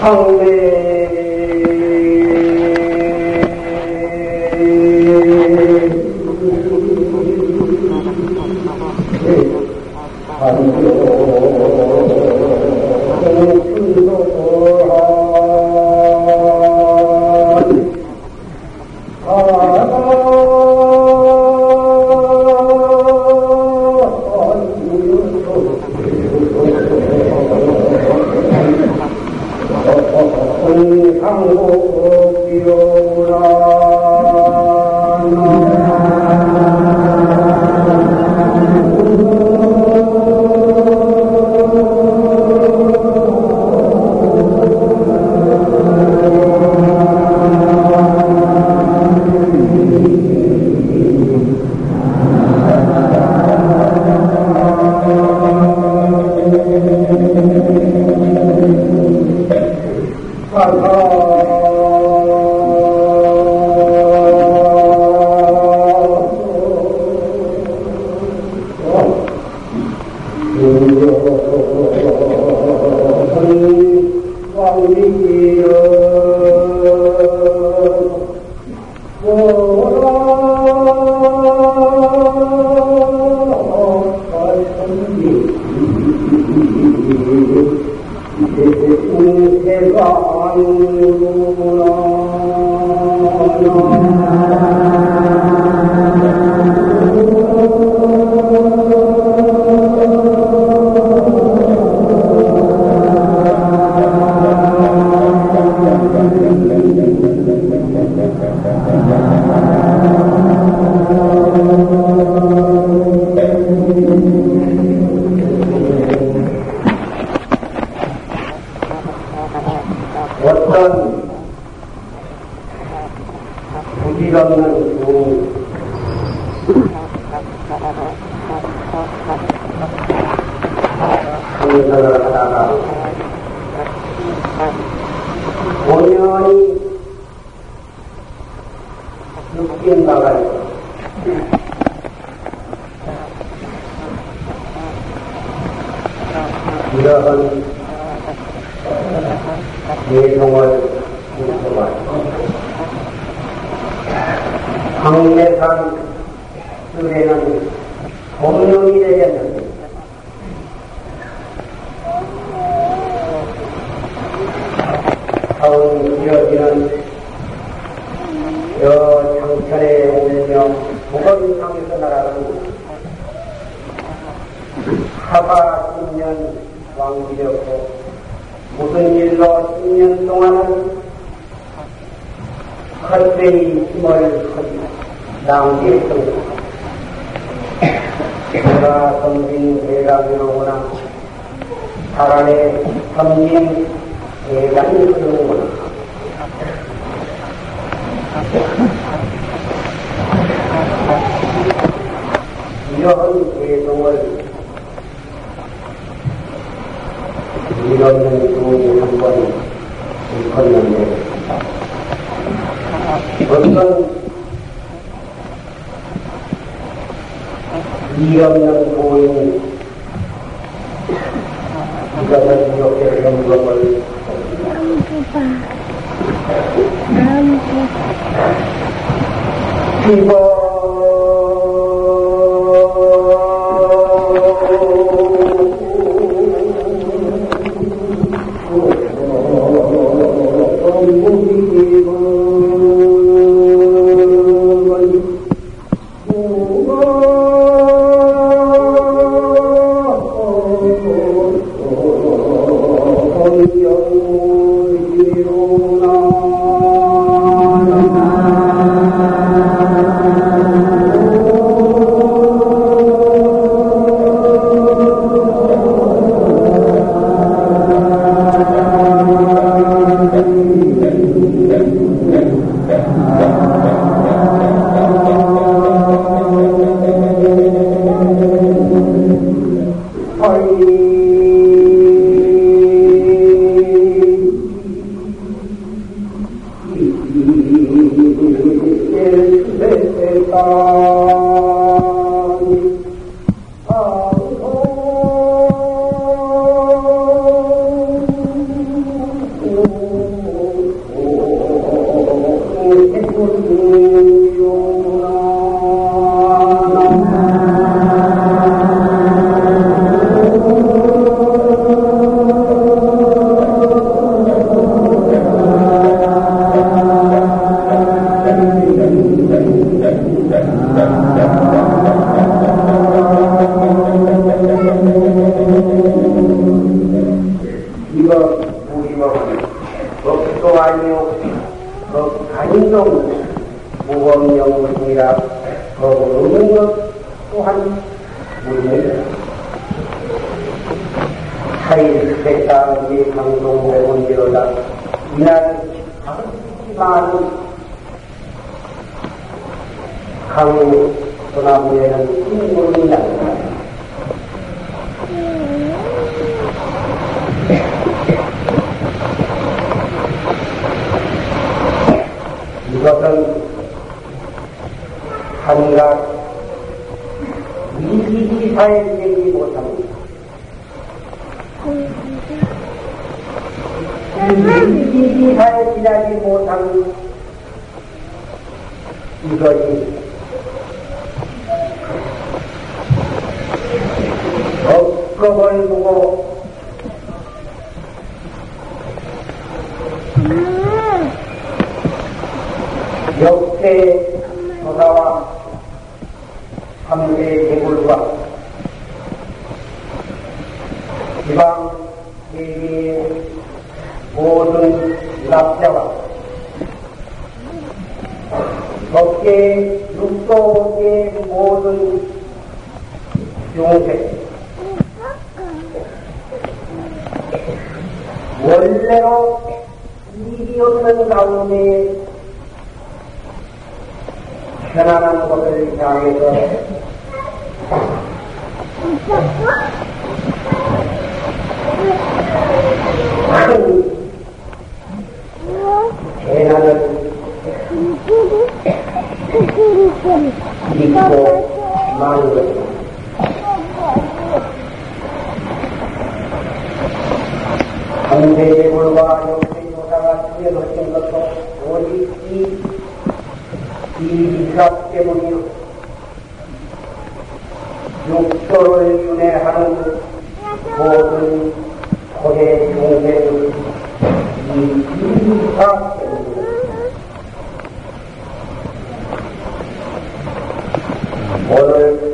Oh, man. وعليه 예동원 김동원 강내산 술에는 법령이 되었는데. 사운 이어지는 여 장천에 오며 북원상에서 날아가는 사바 10년 왕비였고 할배의 힘을 낭비했습니다. 제가 선진 대장으로 오나, 사람의 선진 대장으로 오나, 이러한 대동을 이런 동이 한번 읽었는데 어떤 이없는 고인이 이것을 이렇게 된 것을 마음 좋다. 마음 좋다. 역대 노사와 함대 대굴과 지방 세계의 모든 유학자와 법계 육도의 모든 용세 원래로 일이 없는 가운데 كما من قبلك عليه Thank you. 비가 때문이요. 육도를 윤회하는 모든 고대 중생이 이 비가 때문이요. 오늘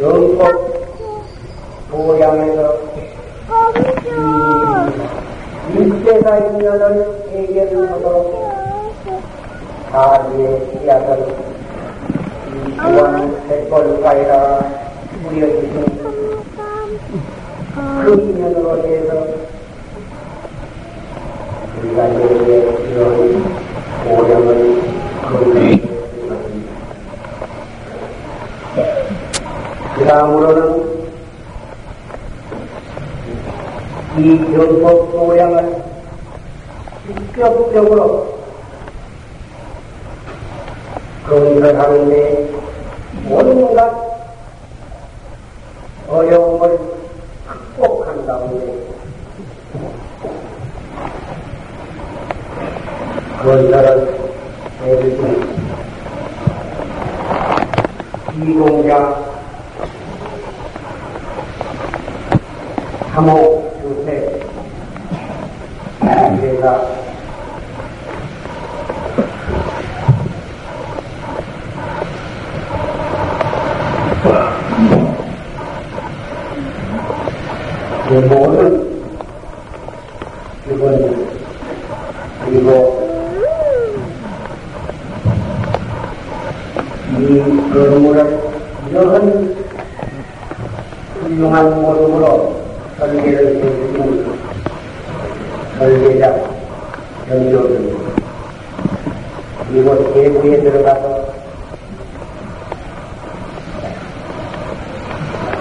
여기가.. 거기야.. 유대사의 인연을 해결하도록 사리의 씨앗을 이주한 백골과이라 무려지신 그 인연으로 해서 우리가 내게 이런 오령을 그 다음으로는 이 전법 소양을 직접적으로 건설하는데 온갖 어려움을 극복한 다음에 건설을 해주신 이공자 삼호 주세 제가 그모든 기본 그리고 이 건물을 이러한 훌륭한 모습으로 설계를 해주신 설계자 연조들 그리고 대구에 들어가서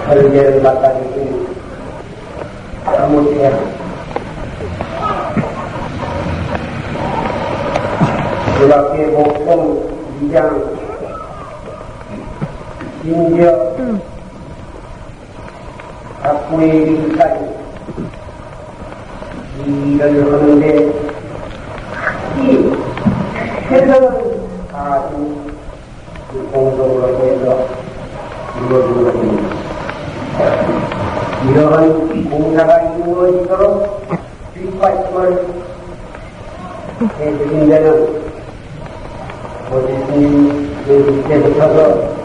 설계를 맡아주신 사무실 그밖에 목동 이장 심지어 학부의 일까지 이 일을 하는데 이 최선을 다하신 공동으로 해서 이루어진 것입니다. 이러한 공사가 이루어지도록 뒷받침을 해주신 데는 고지스님 여기때부터서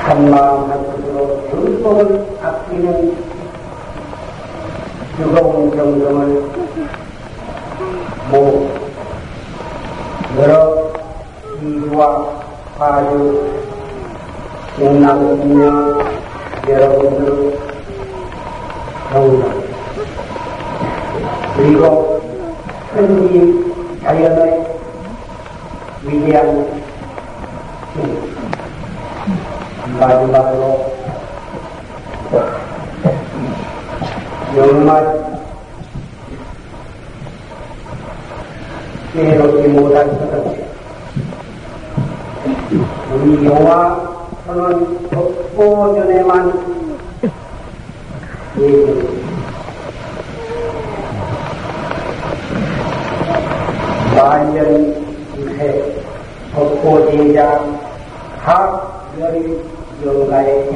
한마음 한뜻으로 전복을 아끼는 뜨거운 정성을 모 여러 이주와 파주 용남군요 여러분들 경남 그리고 현지 자연의 위대한 힘 마지막으로 영만 깨놓지 못할 것은 우리 영화 저는 덕보전에만 얘기합니다. 만년 이세 덕보제자 학열이 영가에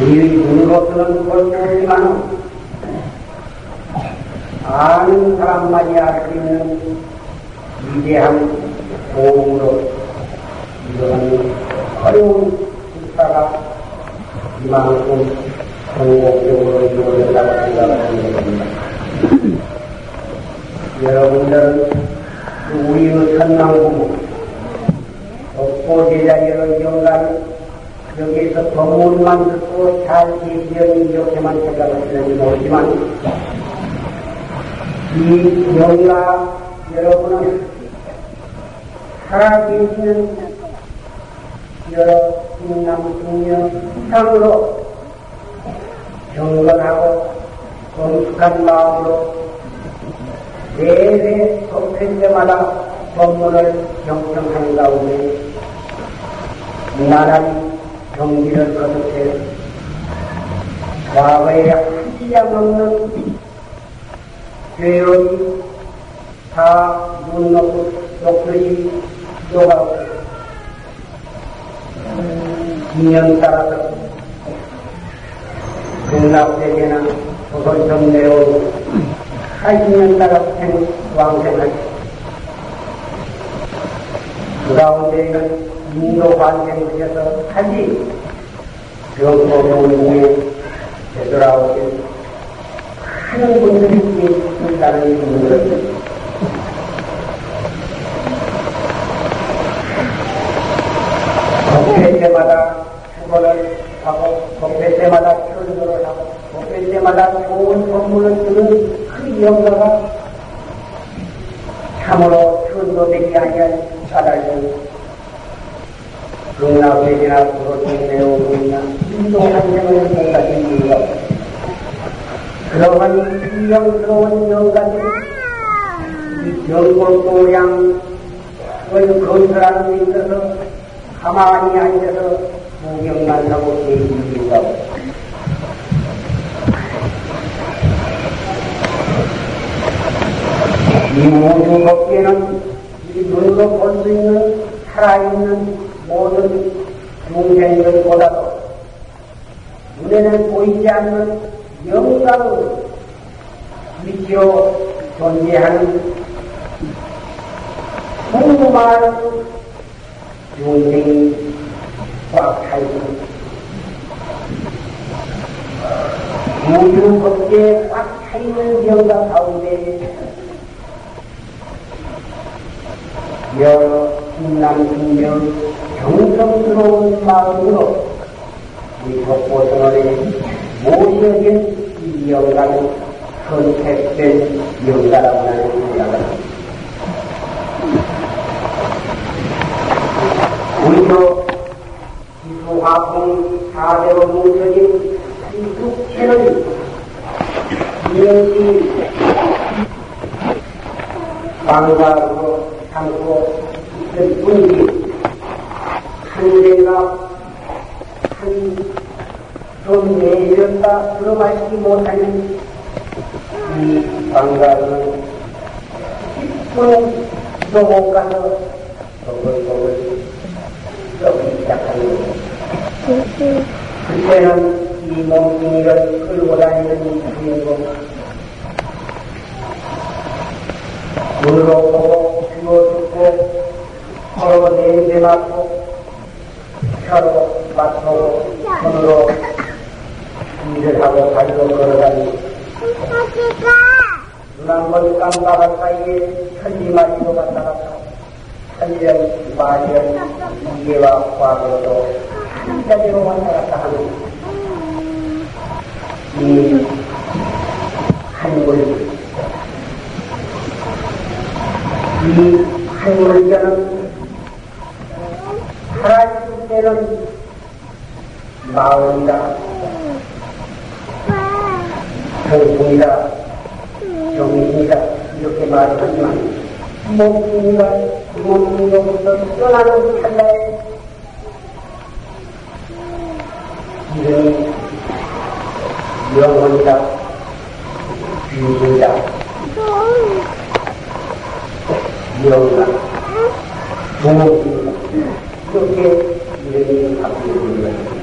이 눈으로서는 볼수있지만 아는 사람만이 알 수 있는 위대한 도움으로 이러한 어려운 국사가 이만큼 성공적으로 이루어졌다고 생각합니다. 여러분들은 우리의 천남부모, 독보제자 여러 영감, 여기에서 법문만 듣고 잘 계시려니 이렇게만 생각하시는지 모르지만, 이 영가 여러분은 살아계시는 여러 중남 중녀 이상으로 경건하고 건숙한 마음으로 내내 접할 때마다 법문을 경청하는 가운데 나란히 경기를 거듭해 과거에 한지장 없는 죄업이 다눈 놓고 녹들이 녹아오고 인연 따라서 극락세계나 조선점 내오고 80년 따라 왕생하지 그 가운데에는 인도 관생하셔서 하지 병고명중에 되돌아오신 많은 분들이 있다는 것을 법회 때마다 출근을 하고 법회 때마다 좋은 선물을 주는 그 영가가 참으로 천도되지 아니한 사달리 극락백이나 도로중내오이나 인도한 영을 생각이 이유가 그러한 이영스러운 영가들이 이 경골도량을 건설하는 데 있어서 가만히 앉아서 구경만 하고 계신 이유가 이 모든 법계는 이 눈으로 볼 수 있는 살아있는 모든 중생들보다도 눈에는 보이지 않는 영광을 위치로 존재하는 많은 중생이 꽉 차있는 우주 법계에 꽉 차있는 영광 가운데 여러 신남신명 정성스러운 마음으로 이 덕보선언에 모셔진 이 영광이 선택된 영가라고 나는 생각합니다. 우리도 화풍 사대로 뭉쳐진 이 육체는 이행시 방과로 참고 있을 뿐이지 한 대가 한좀 내렸다 들어마시지 못하는 이 방과로는 10분 도못 가서 썩기 시작하는 거죠. 그때는 이 몸뚱이를 끌고 다니는 주인공 눈으로 보고 귀로 듣고 서로 내입에 맞고 혀로 맞고 손으로 일을 하고 발로 걸어다니고 눈한번 깜빡할 사이에 천지 마시고 갔다 갔다 천년 만년 이계와 과거도 한자리로 왔다 갔다 하는 이 한물 이 한물자는 살아있을 때는 마음이다 정신이다 정신이다 이렇게 말하지만 몸뚱이가 몸뚱이로부터 떠나는 찰나에 이름이 영혼이다 귀신이다 영가 부모입니다 이렇게 이름이 바뀌는 거예요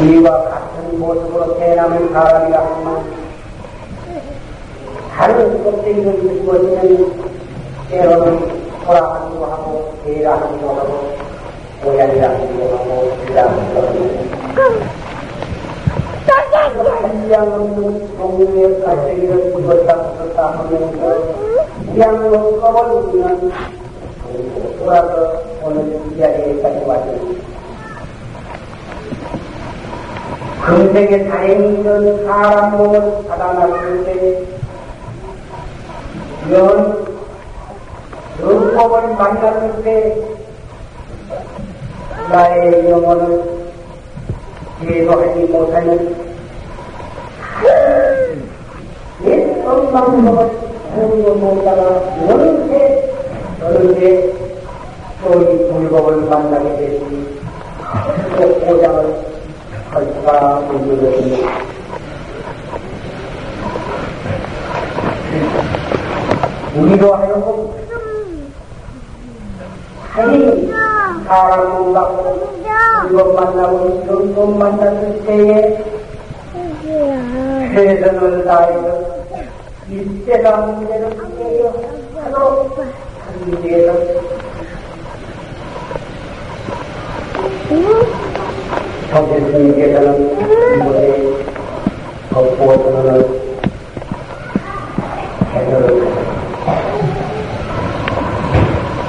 우리와 같은 모습으로 태어나는 사람이라 하지만 다른 껍데기를 입고 있는 때로는 소라하기도 하고 개라하기도 하고 고양이라하기도 하고 쥐라하기도 하고 한량 없는 동료의 껍데기를 입었다 벗었다 하면서 그냥 꺼버리면 돌아서 오늘 이 자리에까지 왔습니다. 금생에 다행히 있는 사람 몸을 받아놨을 때, 연, 연법을 만났을 때, 나의 영혼을 제도하지 못하는 옛 엄망법을 공부 못다가 어느새, 어느새 또이 불법을 만나게 되니, 또 고장을 할 수가. 우리로 하여금 하니 사람을 갖고 이것 만나고 이런 것 만났을 때에 최선을 다해서 이때가 문제를 해결 하도록 하기 위해서 성제스님께서는 이번에 덕보선언을 해결을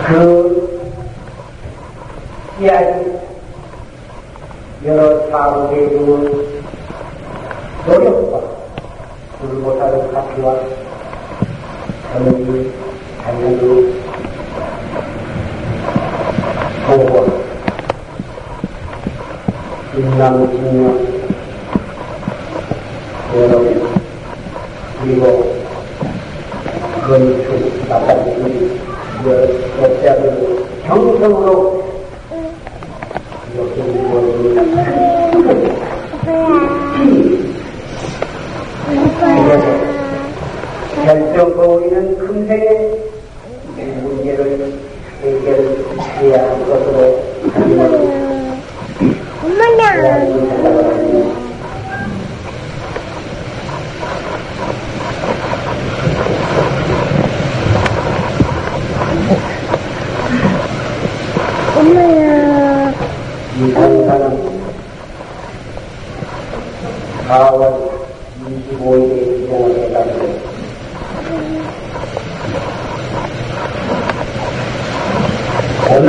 그 이야기 여러 사고의 그 노력과 불보다는 카피와 전기, 당연히 보고 인남, 진명, 여러분, 그리고 건축, 마찬가지, 역사를 경성으로 이렇게 이루어지는 그래서 결정거리는 금생에 문제를 해결해야 할 것으로 엄마야. 엄마야. 이 강사는 4월 25일에 기정을 해가지고 오늘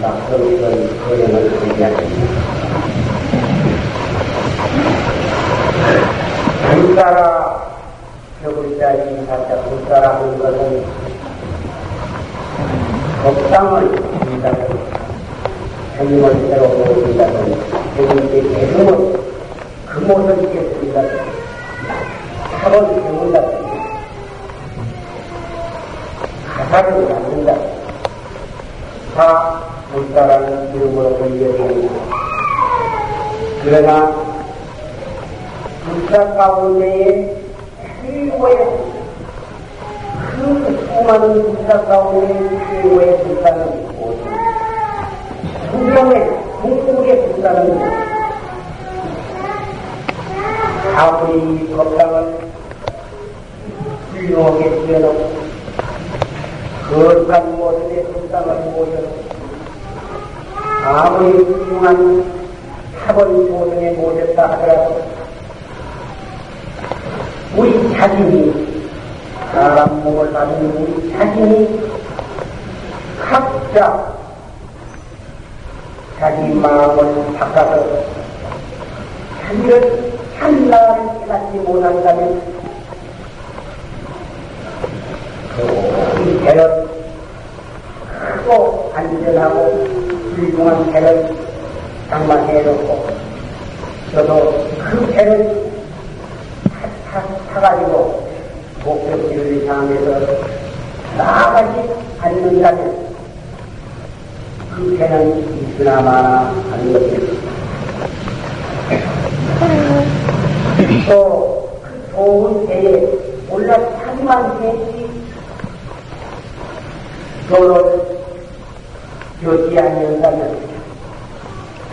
낙선선 거행을 준비하십니다. 불사라 벽을자 인 사자 불사라 하는 것은 법당을 준다는 스님을 새로 스님께 대중은 그 못을 잊겠습니다. 학을 배운다. 가사를 만든다. 다 불사라는 이름으로 불려집니다. 그러나 불사 가운데에 최고의 그 수많은 불사 가운데 최고의 불사는 무엇입니까? 수명의 궁극의 불사는 아무리 법당을 훌륭하게 지어놓고 거룩한 모습의 불상을 모셔놓고 아무리 훌륭한 학원 조성에 모셨다 하더라도 우리 자신이 사람 몸을 받은 우리 자신이 각자 자기 마음을 바꿔서 자기를 참나를 깨닫지 못한다면 그 배를 크고 안전하고 훌륭한 배를 장만해놓고 저도 그 타, 타, 타가지고 목적지를 향해서 나아가지 않는다면 그 배는 있으나마나 하는 것입니다. 또그 좋은 배에 올라타기만 했지 도로를 걷지 않는다면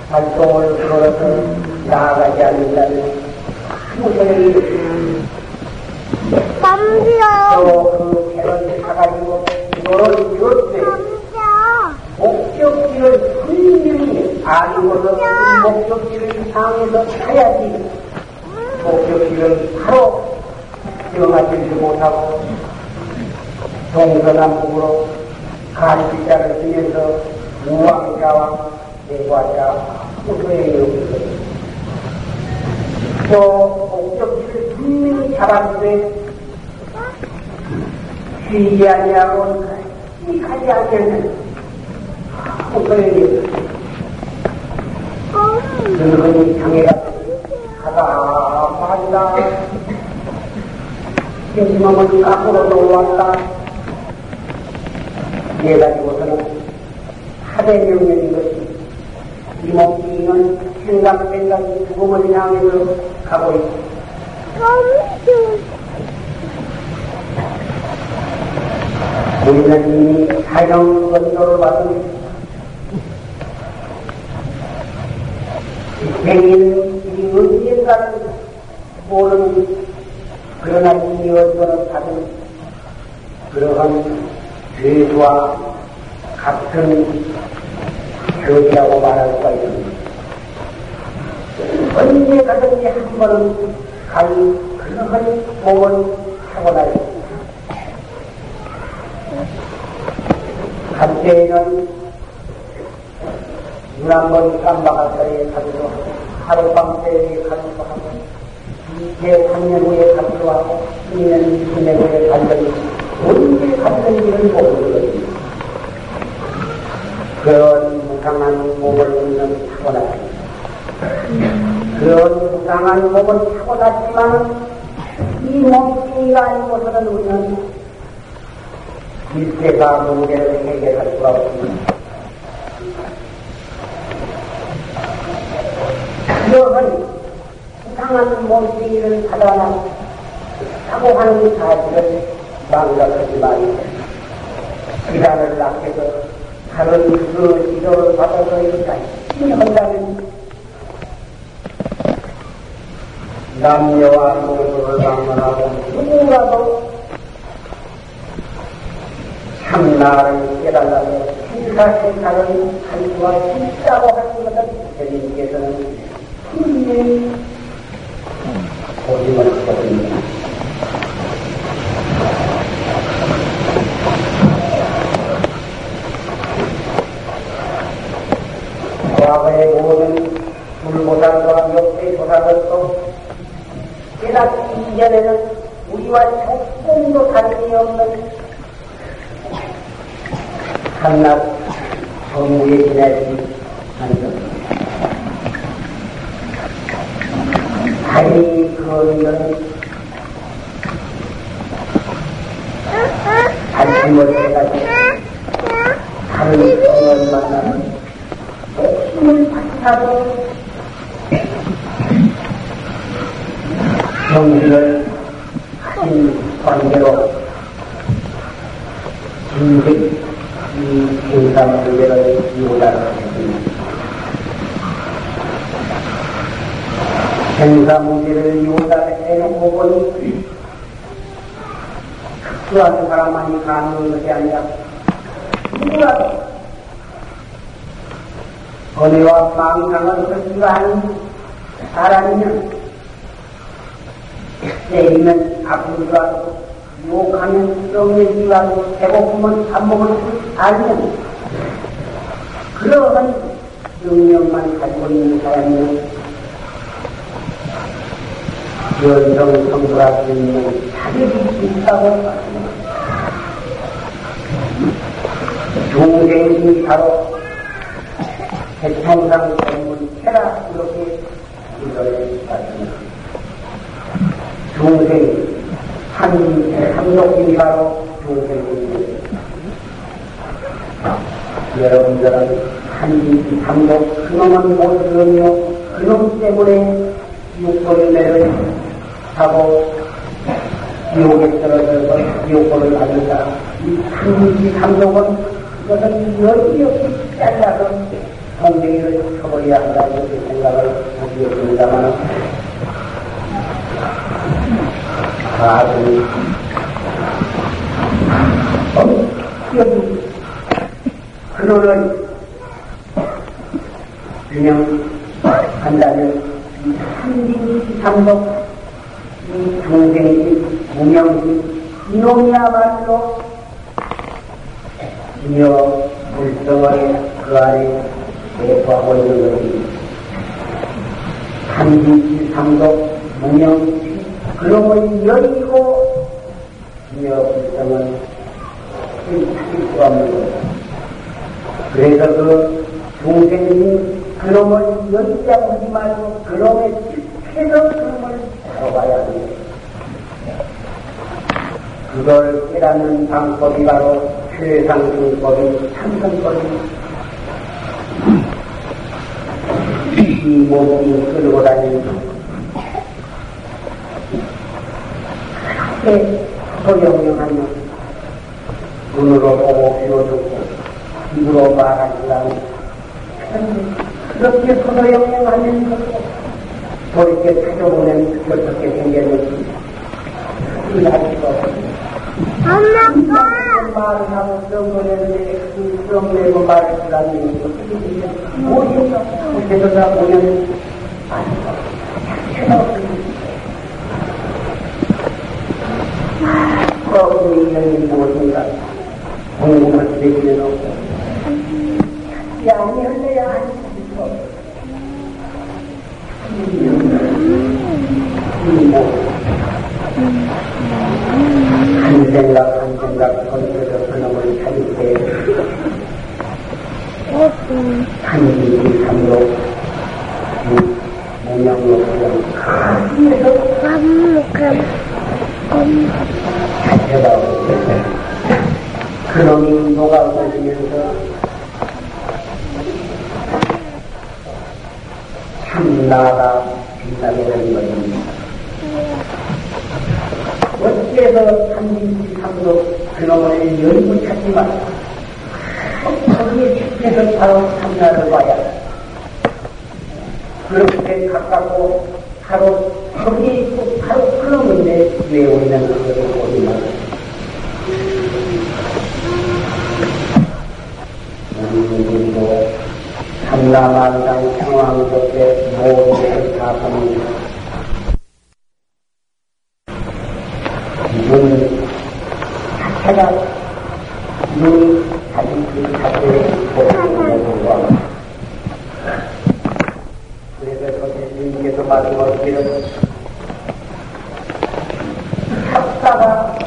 활동을 걸어서 나아가지 않는다면 아무 소 또그 배를 타가지고 도로를 걷되 덤벼. 목적지를 분명히 그 목적지를 향해서 가야지 목적지를 바로 정하지를 못하고 동서남북으로 간지자를 쓰면서 우왕좌왕 대과자 소소의 여기서 또 목적지를 분명히 잡았는데 쉬지 아니하고 이 가지 않겠는 소소의 늙은이 장애가 가다 말다. 심심하면 앞으로 놓았다. 이래 가지고서는 하대 명령인 것이 이 몸뚱이는 생각 생각이 죽음을 향해서 가고 있다. 이미 사형 건조를 받은 생인 이 언젠가는 모르는 이 언조는 받은 그러한 죄수와 같은 죄이라고 말할 수가 있습니다. 언제 가든지 한 번은 갈 그러한 몸을 타고나야 한때에는 눈한번 깜박할 때에 가기도 하고 하룻밤 때에 가기도 하고 제 3년 후에 가져와고 2년, 3년 후에 갔더니 언제 갔는지를 모르거든요. 그런 무상한 몸을 있는 타고났다. 그런 무상한 몸을 타고났지만 이 몸뚱이가 아니고서는 우리는 일세가 문제를 해결할 수가 없습니다. 그러한 이상한 몸뚱이를 받아나 하고 하는 사실을 망각하지 말고 기사를 낳게서 다른 그 지도를 받아서 이렇게 한다면 남녀와 모두를 방문하고 누구라도 참나를 신사생활을 할 수가 있다고 하는 것은 대님께서는 분명히 고심을 하거든요. 과거의 모든 불보살과 역대 보살들도 깨닫기 이전에는 우리와 조금도 다름이 없는 한낱 정무에 지내지 않습니다. 다행히 그 일은 관심을 해가지고 다른 성을 만나는 힘을 파하고 정신을 큰 관계로 진즉 이 생사 문제를 이해하겠습니다. 아프지라도 욕하면 썩내지라도 배고프면 밥 먹을 줄 알면 그러한 능력만 가지고 있는 사람이면 연성 성불할 수 있는 자격이 있다고 말합니다. 중생이 바로 대통상 전문 테라 이렇게 이거를 말합니다. 중생 한 삼독이 바로 중생입니다. 여러분들은 한 삼독 그놈은 못 들으며 그놈 때문에 육골매를 하고 지옥에 떨어져서 지옥골을 받는다. 이큰 삼독은 그것은 여지 없이 잘라서 동생이를 쳐버려야 한다 이렇게 생각을 하시겠습니다만 엄격히 그거를 그냥 한다면 이 한진이 삼독 이 중생이 무명이 이놈이야말로 이어 불성을 그 안에 대포하고 있는 것이 한진이 삼독 무명 그놈을 열이고 이어 불성은 찾을 수 없는 거예요. 그래서 그 중생이 그놈을 열자고 하지 말고 그놈의 집해서 그놈을 다뤄봐야 합니다. 그걸 깨닫는 방법이 바로 최상승법이 참선법이 이 몸이 끌고 다니는 그렇게 소용령하며 눈으로 보고 귀로 듣고 입으로 말하지만 그렇게 소용령하는 것도 돌이켜 찾아보면 어떻게 생겼는지. 엄마, 말을 하고 썩어내는데 썩내고 게 어떻게 되면 무엇인가 그래서 다 보면 아니다. 거기 있는 무엇인가 궁금할 수밖에 없고 양이 흘러야 하는 한 생각 한 생각 건져서 그놈을 찾을 때 한기지 삼로 모양로 그냥 잡혀가고 그놈이 녹아버리면서 참나가 빛나게 되는 것입니다. 어째서 삼도 그놈을 열고 찾지만 거기에 집에서 바로 참나를 봐야 그렇게 가깝고 바로 거기 있고 바로 그놈인데 왜 우리는 그것을 보지만 우리도 삼라만상 평왕국의 모든 사건입니다. 눈 자체가 눈이 가진 그 자체의 보통의 불과 그래서 선생님께서 말씀하시기를 탑사가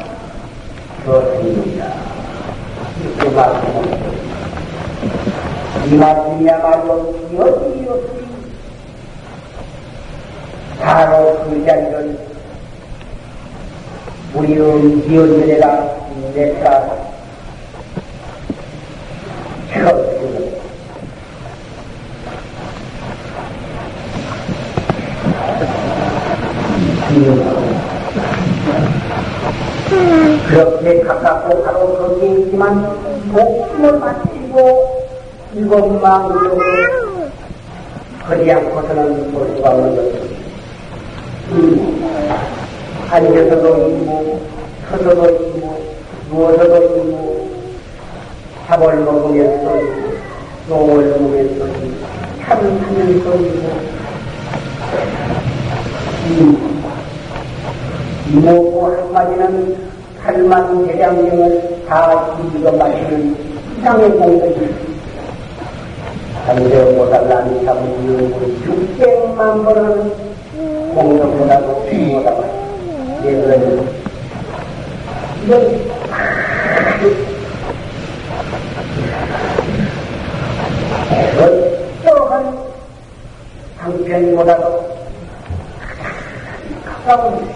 그렇습니다. 이렇게 말씀하셨습니다. 이 말씀이야말로 여지없이 바로 그 자리를 우리의 지어내라 내가 채웠습니다. 그렇게 가깝고 바로 거기에 있지만 목숨을 바치고 일곱 마음으로 거지 않고서는 볼 수가 없는 것입니다. 앉아서도 있고 서서도 있고 누워서도 있고 밥을 먹으면서 있고 똥을 먹으면서 있고 차를 타면서 있고 이모고 한마디는 할만 대장경을 다 뒤집어 마시는 이상의 공덕이 한대보다는 참 육백만 번은 공덕보다도 중보다 예그러니 이건 어떠한 방편보다도 가까운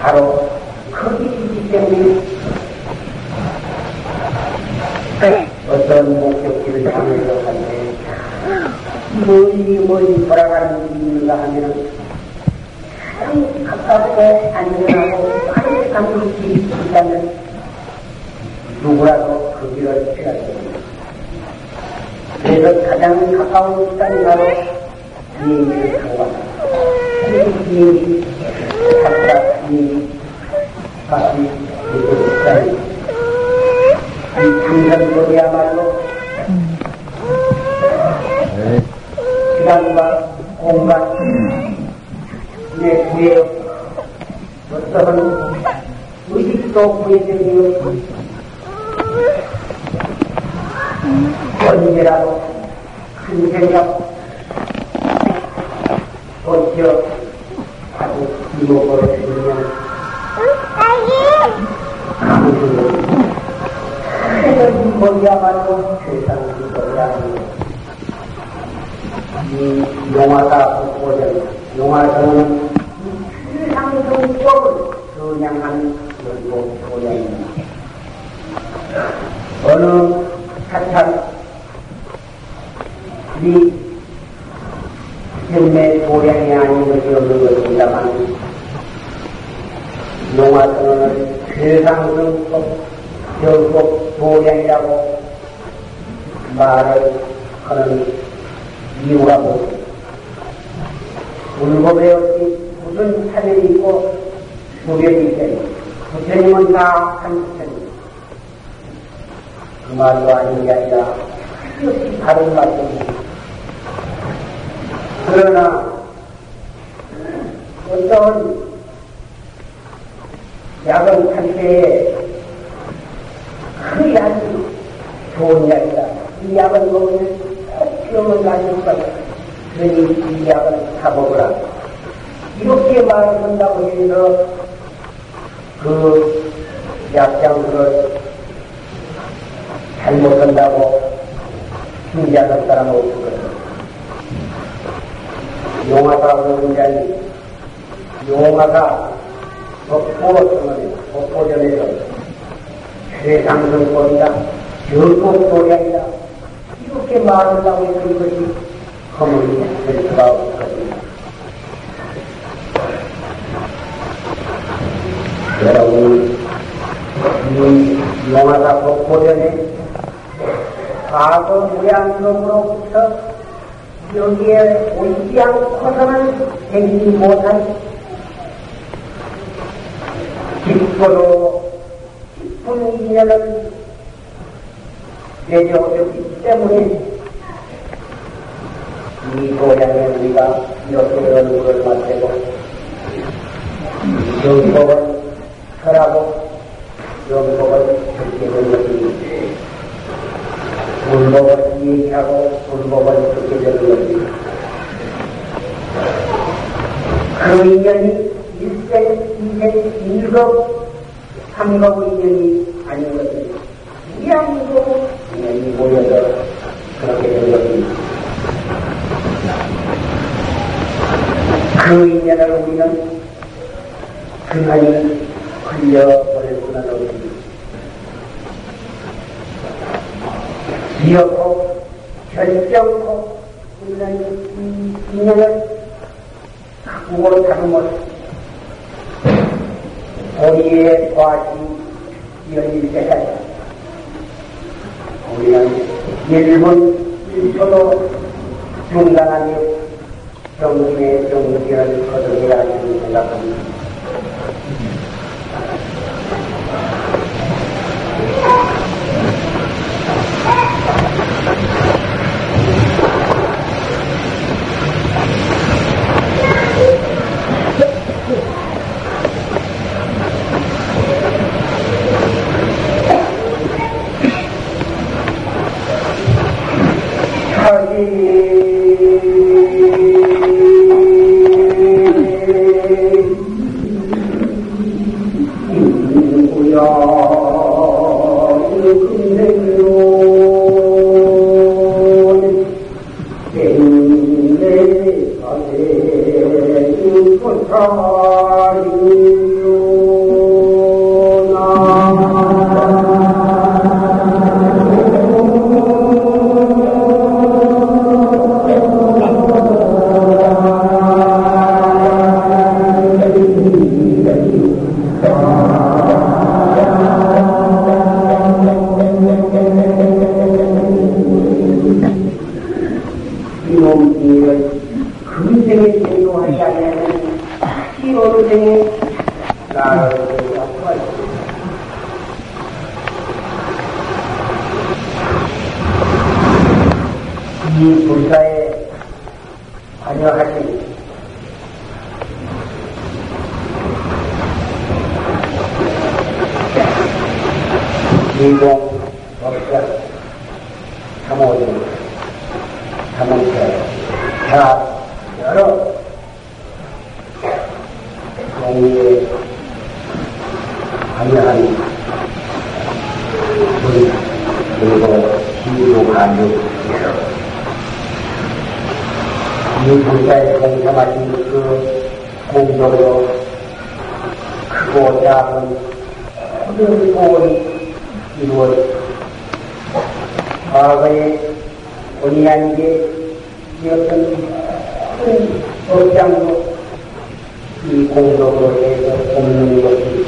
바로 거기이기 때문에 어떤 목적지를 향해서 한데 멀리 멀리 돌아가는 있는가 하면은 가장 가깝고 안전하고 가는 길이 있다면 누구라도 그 길을 취할 겁니다. 그래서 가장 가까운 시간이 바로 비행기를 타고 갑니다. 비행기 탑사 비행기 값이 이렇게 비싸니 이 장전거리야말로 시간과 공간 내 구에 어떠한 의식도 구해지기 없고 언제라도 큰 생각 버텨 하고 이목을 주면 하늘은 거야말로 세상이 거야 이 용화가 보고자 용화성은 최상성법을 선양한 연고 보양입니다. 어느 사찰 이 현매 보양이 아닌 것이 없는 것입니다만 용화성은 최상성법 결국 보양이라고 말을 하는 이유가 뭐죠? 물법에 없이 무슨 사연이 있고 소견이 있다니 부처님은 다 한 부처님 그 말도 아닌 게 아니라 다른 말씀입니다. 그러나 어떤 약은 상태에 그 약이 좋은 약이다. 이 약을 먹으면 꼭 병을 가질 거다. 그러니 이 약은 사먹으라. 이렇게 말을 한다고 해서 그 약장을 잘못한다고 흉지하는 사람은 없을 거예요. 용화가 그런 자니 용화가 법보성은 법보전에서 최상승권이다, 결국도량이다 이렇게 말하려고 해서 이것이 허물이 될 수가 없거든요. 여러분, 이 용화가 법보전에 과거 무량으로부터 여기에 오지 않고서는 생기지 못한 깊고도 깊은 인연을 내려오셨기 때문에 이 고향에 우리가 이렇게 연구를 마치고 연법을 하라고 연법을 듣게 된 것입니다. 불법을 얘기하고 불법을 듣게 되는 것입니다. 그 인연이 일생, 이생, 일급, 삼급 인연이 아닌 것입니다. 이양도 인연이 모여서 그렇게 된 것입니다. 그 인연을 우리는 그만이 흘려버릴 수는 없습니다. 기억고 결정코 우리는 이 인연을 갖고 잡으면 우리의 과시 열릴 때까지 1분 1초도 중단하며 정신의 정신을 거둬야 한다고 생각합니다. Amen. 자기의 강렬한 소리 그리고 기도가 느끼죠. 이 불자의 공사 마신 그 공덕으로 크고 작은 모든 소원이 이루어졌습니다. 과거에 본의 아니게 지었던 큰 법장도 이 공덕으로 해서 돕는 것이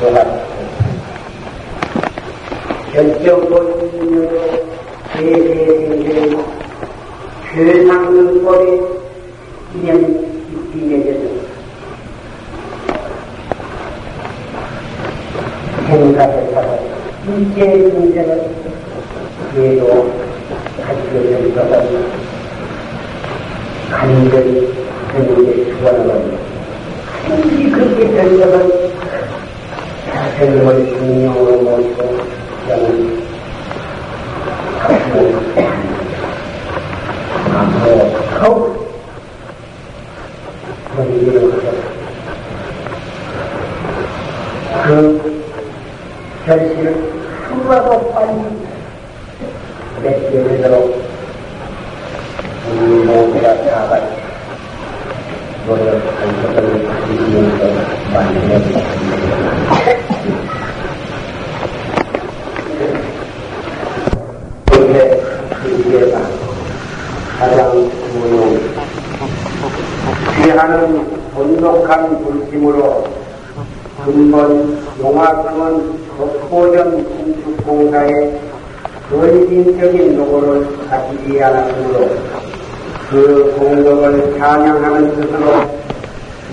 되었습니다. 결정권으로 대대대로 최상능법에 인연 깊이 내려졌습니다. 생각을 하고 일제의 문제는 그래도 가지고 있는 것은 간절히 그분의 주관을 그렇게 변력을 다 변력을 중용으로 모시고 저는 앞으로 더욱 그런 그 결실을 하루라도 빨리 맺게 되도록 우리 모두가 다 같이 그게 이게 가장 무용 귀하는 본독한 불심으로 근본 용화성은 독보전 공축공사의 근신적인 노고를 가지지 않았으므로 그 공덕을 찬양하는 뜻으로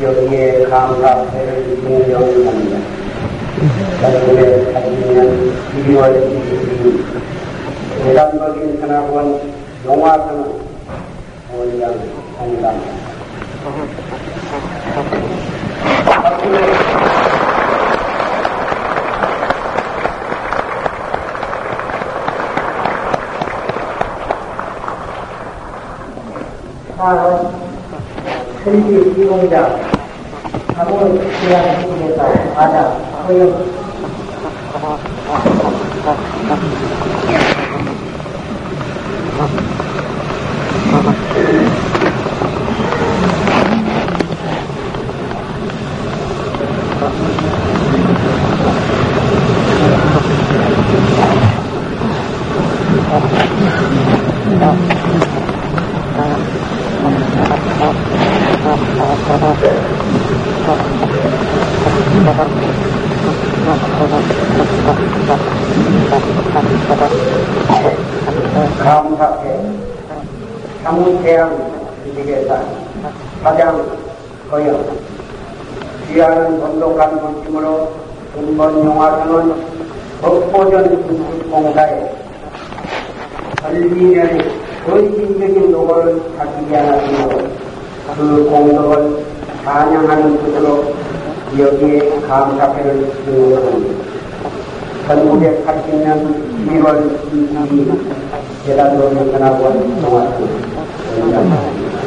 여기에 감사회를 인정합니다. 전국에 80년 12월 22일 대단법인 선학원 용화성은 원장 공당 다음 천지 기공자 사무 기한 중에서 과자 허용 감사해 사무태양 주식회사 사장 거영 귀하는 돈독한 물심으로 근본 용화선은 법보전 공사에 설비년의 헌신적인 노고를 다기지 않았으므로 그 공덕을 찬양하는 뜻으로 여기에 감사회를 진행합니다. 1980년 1월 22일 대단도 연산학원 동아school 원장